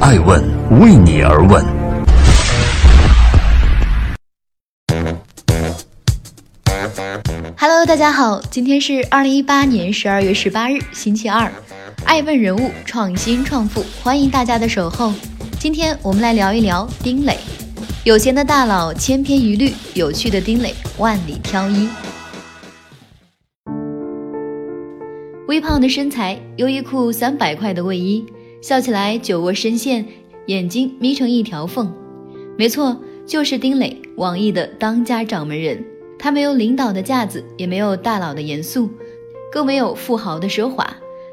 爱问为你而问。Hello，大家好，今天是二零一八年十二月十八日，星期二。爱问人物创新创富，欢迎大家的守候。今天我们来聊一聊丁磊。有钱的大佬千篇一律，有趣的丁磊万里挑一。微胖的身材，优衣库三百块的卫衣，笑起来酒窝深陷，眼睛眯成一条缝。没错，就是丁磊，网易的当家掌门人。他没有领导的架子，也没有大佬的严肃，更没有富豪的奢华。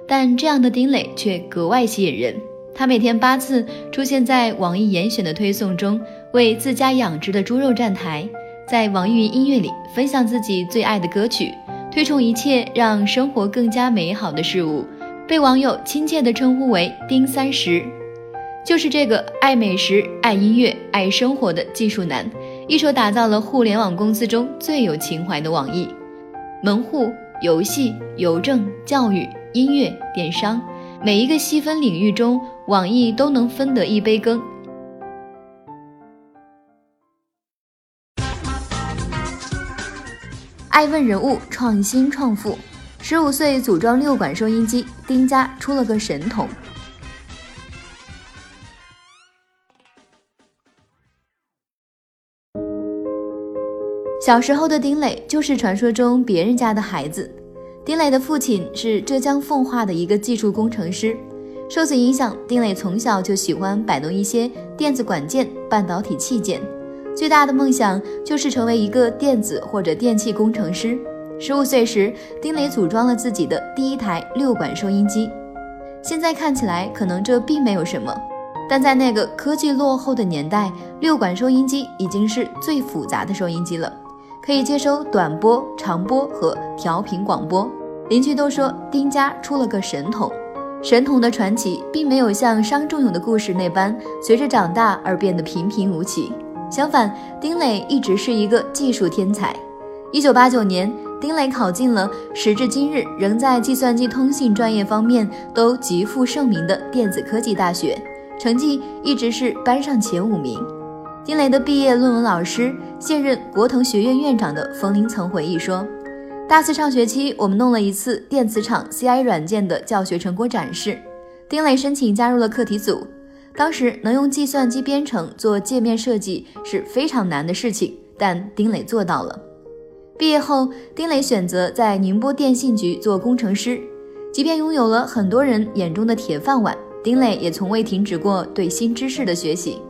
但这样的丁磊却格外吸引人。他每天八次出现在网易严选的推送中，为自家养殖的猪肉站台，在网易云音乐里分享自己最爱的歌曲，推崇一切让生活更加美好的事物，被网友亲切地称呼为“丁三十”。就是这个爱美食、爱音乐、爱生活的技术男，一手打造了互联网公司中最有情怀的网易，门户、游戏、邮政、教育。音乐、电商，每一个细分领域中，网易都能分得一杯羹。爱问人物创新创富，十五岁组装六管收音机，丁家出了个神童。小时候的丁磊就是传说中别人家的孩子。丁磊的父亲是浙江奉化的一个技术工程师，受此影响，丁磊从小就喜欢摆弄一些电子管件、半导体器件，最大的梦想就是成为一个电子或者电气工程师。十五岁时，丁磊组装了自己的第一台六管收音机。现在看起来可能这并没有什么，但在那个科技落后的年代，六管收音机已经是最复杂的收音机了。可以接收短波、长波和调频广播。邻居都说丁家出了个神童。神童的传奇并没有像商仲永的故事那般随着长大而变得平平无奇。相反，丁磊一直是一个技术天才。一九八九年，丁磊考进了时至今日仍在计算机通信专业方面都极负盛名的电子科技大学，成绩一直是班上前五名。丁磊的毕业论文老师，现任国腾学院院长的冯林曾回忆说：“大四上学期，我们弄了一次电磁场 CI 软件的教学成果展示。丁磊申请加入了课题组。当时能用计算机编程做界面设计是非常难的事情，但丁磊做到了。毕业后，丁磊选择在宁波电信局做工程师。即便拥有了很多人眼中的铁饭碗，丁磊也从未停止过对新知识的学习。”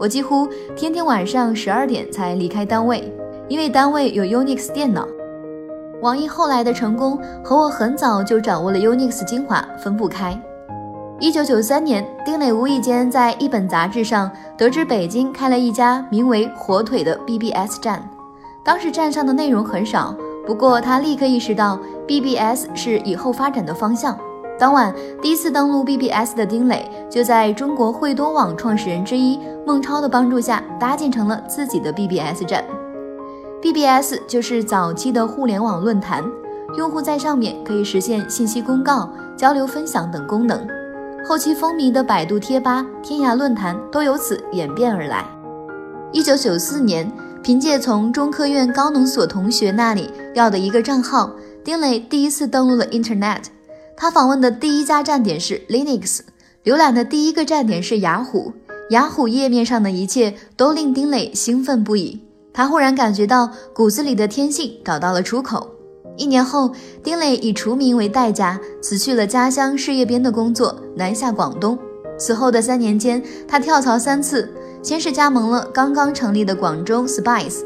我几乎天天晚上十二点才离开单位，因为单位有 Unix 电脑。网易后来的成功和我很早就掌握了 Unix 精华分不开。一九九三年，丁磊无意间在一本杂志上得知北京开了一家名为“火腿”的 BBS 站。当时站上的内容很少，不过他立刻意识到 BBS 是以后发展的方向。当晚，第一次登录 BBS 的丁磊就在中国汇多网创始人之一孟超的帮助下搭建成了自己的 BBS 站。BBS 就是早期的互联网论坛，用户在上面可以实现信息公告、交流分享等功能。后期风靡的百度贴吧、天涯论坛都由此演变而来。一九九四年，凭借从中科院高能所同学那里要的一个账号，丁磊第一次登录了 Internet。他访问的第一家站点是 Linux，浏览的第一个站点是雅虎。雅虎页面上的一切都令丁磊兴奋不已。他忽然感觉到骨子里的天性找到了出口。一年后，丁磊以除名为代价辞去了家乡事业编的工作，南下广东。此后的三年间，他跳槽三次，先是加盟了刚刚成立的广州 Spice，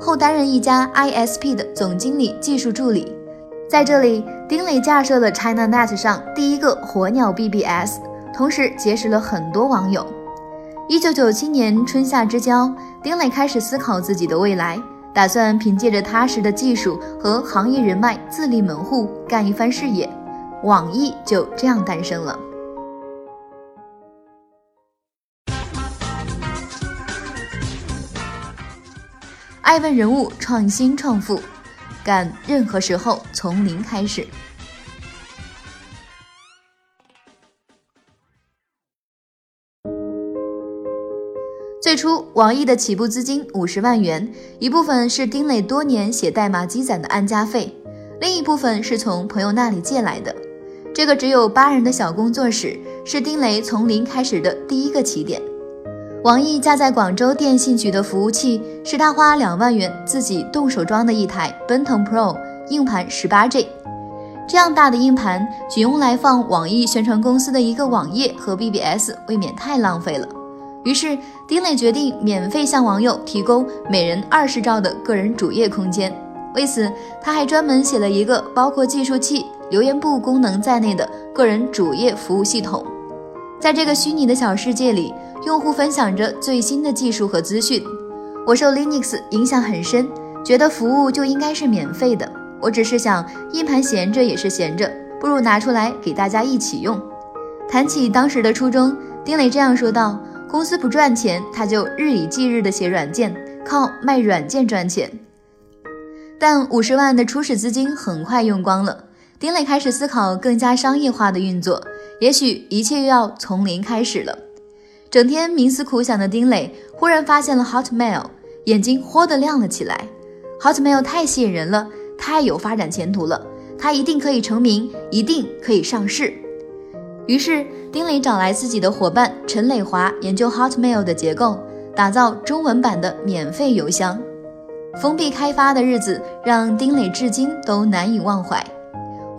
后担任一家 ISP 的总经理、技术助理。在这里，丁磊架设了 ChinaNet 上第一个火鸟 BBS，同时结识了很多网友。一九九七年春夏之交，丁磊开始思考自己的未来，打算凭借着踏实的技术和行业人脉自立门户，干一番事业。网易就这样诞生了。爱问人物创新创富。干任何时候从零开始。最初，网易的起步资金五十万元，一部分是丁磊多年写代码积攒的安家费，另一部分是从朋友那里借来的。这个只有八人的小工作室，是丁磊从零开始的第一个起点。网易架在广州电信局的服务器，是他花两万元自己动手装的一台奔腾 Pro，硬盘十八 G。这样大的硬盘，仅用来放网易宣传公司的一个网页和 BBS，未免太浪费了。于是，丁磊决定免费向网友提供每人二十兆的个人主页空间。为此，他还专门写了一个包括计数器、留言簿功能在内的个人主页服务系统。在这个虚拟的小世界里，用户分享着最新的技术和资讯。我受 Linux 影响很深，觉得服务就应该是免费的。我只是想，硬盘闲着也是闲着，不如拿出来给大家一起用。谈起当时的初衷，丁磊这样说道。公司不赚钱，他就日以继日的写软件，靠卖软件赚钱。但五十万的初始资金很快用光了，丁磊开始思考更加商业化的运作，也许一切又要从零开始了。整天冥思苦想的丁磊忽然发现了 Hotmail，眼睛豁地亮了起来。Hotmail 太吸引人了，太有发展前途了，他一定可以成名，一定可以上市。于是，丁磊找来自己的伙伴陈磊华研究 Hotmail 的结构，打造中文版的免费邮箱。封闭开发的日子让丁磊至今都难以忘怀。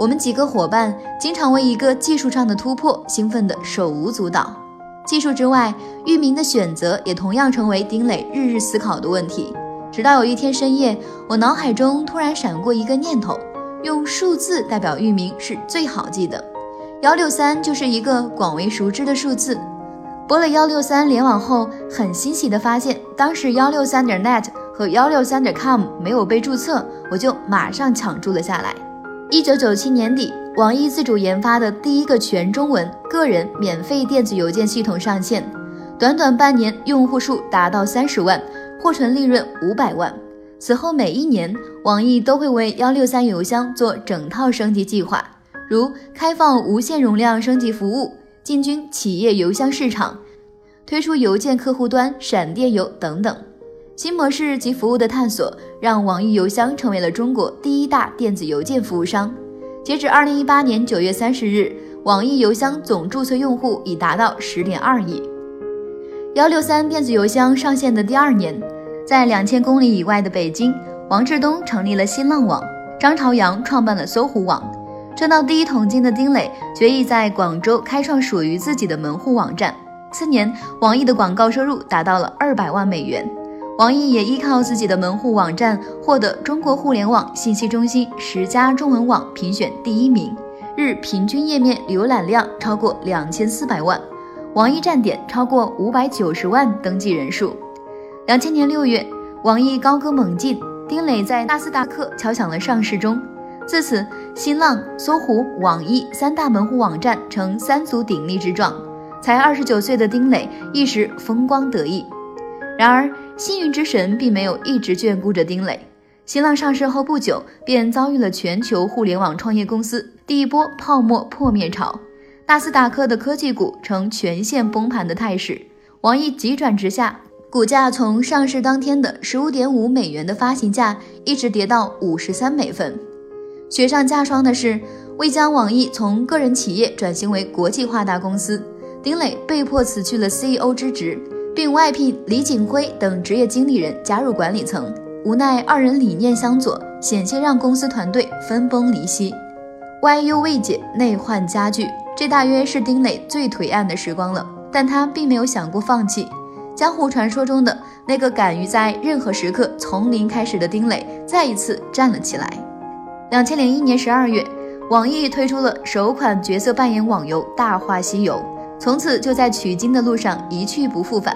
我们几个伙伴经常为一个技术上的突破兴奋得手舞足蹈。技术之外，域名的选择也同样成为丁磊日日思考的问题。直到有一天深夜，我脑海中突然闪过一个念头：用数字代表域名是最好记的。幺六三就是一个广为熟知的数字。拨了幺六三联网后，很欣喜地发现，当时幺六三点 net 和幺六三点 com 没有被注册，我就马上抢注了下来。一九九七年底，网易自主研发的第一个全中文个人免费电子邮件系统上线，短短半年，用户数达到三十万，获纯利润五百万。此后每一年，网易都会为幺六三邮箱做整套升级计划。如开放无限容量升级服务、进军企业邮箱市场、推出邮件客户端闪电邮等等新模式及服务的探索，让网易邮箱成为了中国第一大电子邮件服务商。截止二零一八年九月三十日，网易邮箱总注册用户已达到十点二亿。幺六三电子邮箱上线的第二年，在两千公里以外的北京，王志东成立了新浪网，张朝阳创办了搜狐网。赚到第一桶金的丁磊决意在广州开创属于自己的门户网站。次年，网易的广告收入达到了二百万美元。网易也依靠自己的门户网站获得中国互联网信息中心十佳中文网评选第一名，日平均页面浏览量超过两千四百万，网易站点超过五百九十万登记人数。两千年六月，网易高歌猛进，丁磊在纳斯达克敲响了上市钟。自此，新浪、搜狐、网易三大门户网站呈三足鼎立之状。才二十九岁的丁磊一时风光得意。然而，幸运之神并没有一直眷顾着丁磊。新浪上市后不久，便遭遇了全球互联网创业公司第一波泡沫破灭潮，纳斯达克的科技股呈全线崩盘的态势。网易急转直下，股价从上市当天的十五点五美元的发行价，一直跌到五十三美分。雪上加霜的是，为将网易从个人企业转型为国际化大公司，丁磊被迫辞去了 CEO 之职，并外聘李景辉等职业经理人加入管理层。无奈二人理念相左，险些让公司团队分崩离析。外忧未解，内患加剧，这大约是丁磊最颓暗的时光了。但他并没有想过放弃。江湖传说中的那个敢于在任何时刻从零开始的丁磊，再一次站了起来。两千零一年十二月，网易推出了首款角色扮演网游《大话西游》，从此就在取经的路上一去不复返。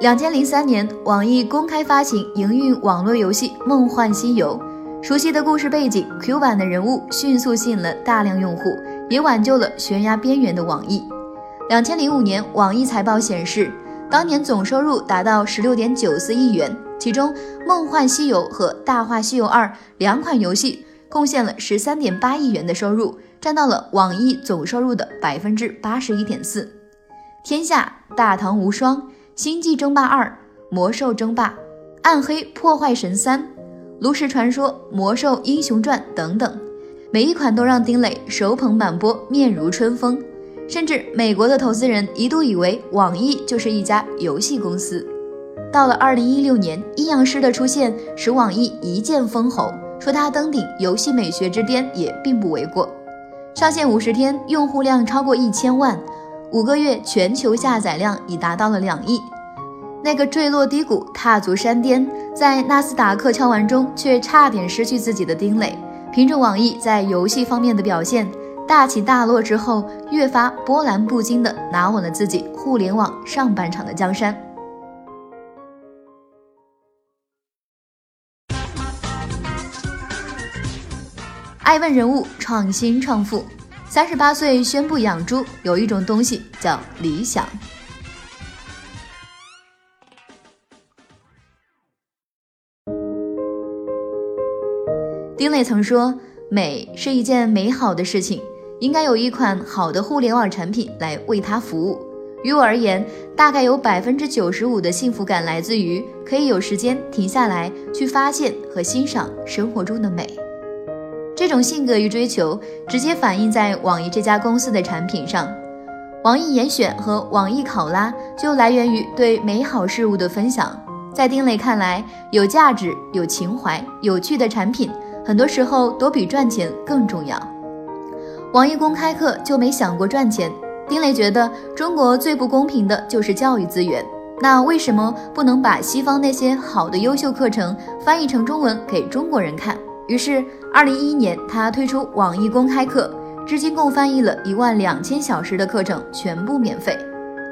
两千零三年，网易公开发行营运网络游戏《梦幻西游》，熟悉的故事背景、Q 版的人物迅速吸引了大量用户，也挽救了悬崖边缘的网易。两千零五年，网易财报显示，当年总收入达到十六点九四亿元，其中《梦幻西游》和《大话西游二》两款游戏。贡献了十三点八亿元的收入，占到了网易总收入的百分之八十一点四。天下大唐无双，星际争霸二》《魔兽争霸》《暗黑破坏神三》《炉石传说》《魔兽英雄传》等等，每一款都让丁磊手捧满钵，面如春风。甚至美国的投资人一度以为网易就是一家游戏公司。到了二零一六年，阴阳师的出现使网易一剑封喉，说他登顶游戏美学之巅也并不为过。上线五十天，用户量超过一千万，五个月全球下载量已达到了两亿。那个坠落低谷、踏足山巅，在纳斯达克敲完钟却差点失去自己的丁磊，凭着网易在游戏方面的表现。大起大落之后，越发波澜不惊地拿稳了自己互联网上半场的江山。爱问人物创新创富，三十八岁宣布养猪。有一种东西叫理想。丁磊曾说：“美是一件美好的事情。”应该有一款好的互联网产品来为它服务。于我而言，大概有百分之九十五的幸福感来自于可以有时间停下来去发现和欣赏生活中的美。这种性格与追求直接反映在网易这家公司的产品上。网易严选和网易考拉就来源于对美好事物的分享。在丁磊看来，有价值、有情怀、有趣的产品，很多时候都比赚钱更重要。网易公开课就没想过赚钱。丁磊觉得中国最不公平的就是教育资源，那为什么不能把西方那些好的优秀课程翻译成中文给中国人看？于是，二零一一年他推出网易公开课，至今共翻译了一万两千小时的课程，全部免费。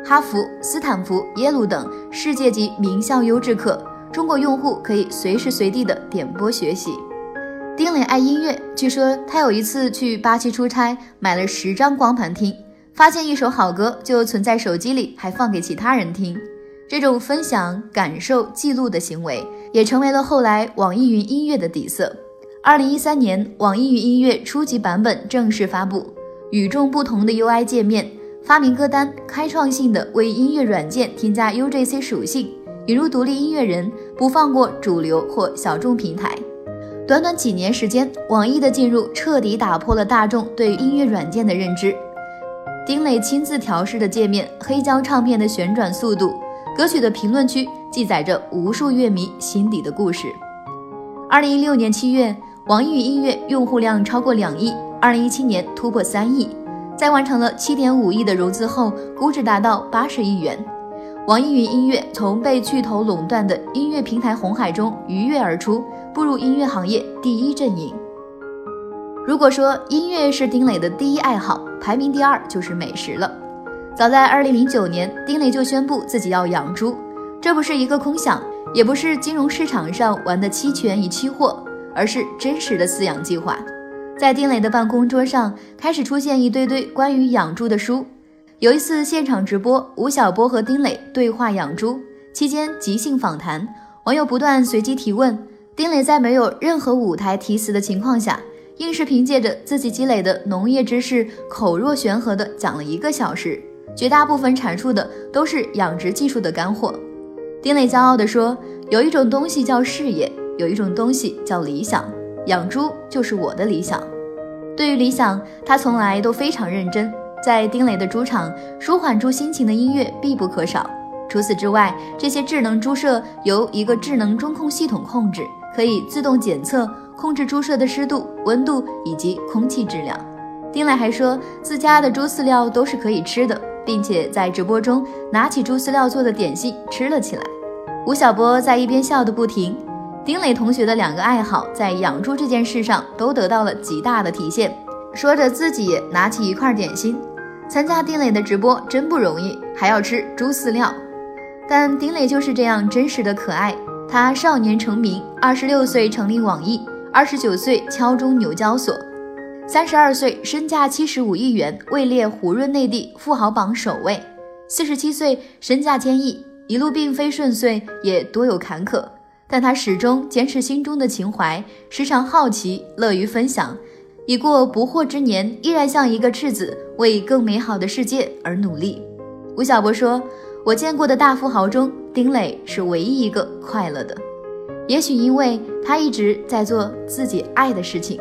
哈佛、斯坦福、耶鲁等世界级名校优质课，中国用户可以随时随地的点播学习。丁磊爱音乐，据说他有一次去巴西出差，买了十张光盘听，发现一首好歌就存在手机里，还放给其他人听。这种分享、感受、记录的行为，也成为了后来网易云音乐的底色。二零一三年，网易云音乐初级版本正式发布，与众不同的 UI 界面，发明歌单，开创性的为音乐软件添加 UGC 属性，引入独立音乐人，不放过主流或小众平台。短短几年时间，网易的进入彻底打破了大众对音乐软件的认知。丁磊亲自调试的界面，黑胶唱片的旋转速度，歌曲的评论区记载着无数乐迷心底的故事。二零一六年七月，网易云音乐用户量超过两亿，二零一七年突破三亿，在完成了七点五亿的融资后，估值达到八十亿元。网易云音乐从被巨头垄断的音乐平台红海中鱼跃而出。步入音乐行业第一阵营。如果说音乐是丁磊的第一爱好，排名第二就是美食了。早在二零零九年，丁磊就宣布自己要养猪，这不是一个空想，也不是金融市场上玩的期权与期货，而是真实的饲养计划。在丁磊的办公桌上开始出现一堆堆关于养猪的书。有一次现场直播，吴晓波和丁磊对话养猪期间即兴访谈，网友不断随机提问。丁磊在没有任何舞台题词的情况下，硬是凭借着自己积累的农业知识，口若悬河的讲了一个小时，绝大部分阐述的都是养殖技术的干货。丁磊骄傲地说：“有一种东西叫事业，有一种东西叫理想，养猪就是我的理想。”对于理想，他从来都非常认真。在丁磊的猪场，舒缓猪心情的音乐必不可少。除此之外，这些智能猪舍由一个智能中控系统控制。可以自动检测、控制猪舍的湿度、温度以及空气质量。丁磊还说，自家的猪饲料都是可以吃的，并且在直播中拿起猪饲料做的点心吃了起来。吴晓波在一边笑得不停。丁磊同学的两个爱好在养猪这件事上都得到了极大的体现。说着自己拿起一块点心，参加丁磊的直播真不容易，还要吃猪饲料。但丁磊就是这样真实的可爱。他少年成名，二十六岁成立网易，二十九岁敲钟纽交所，三十二岁身价七十五亿元，位列胡润内地富豪榜首位，四十七岁身价千亿，一路并非顺遂，也多有坎坷，但他始终坚持心中的情怀，时常好奇，乐于分享，已过不惑之年，依然像一个赤子，为更美好的世界而努力。吴晓波说。我见过的大富豪中，丁磊是唯一一个快乐的。也许因为他一直在做自己爱的事情。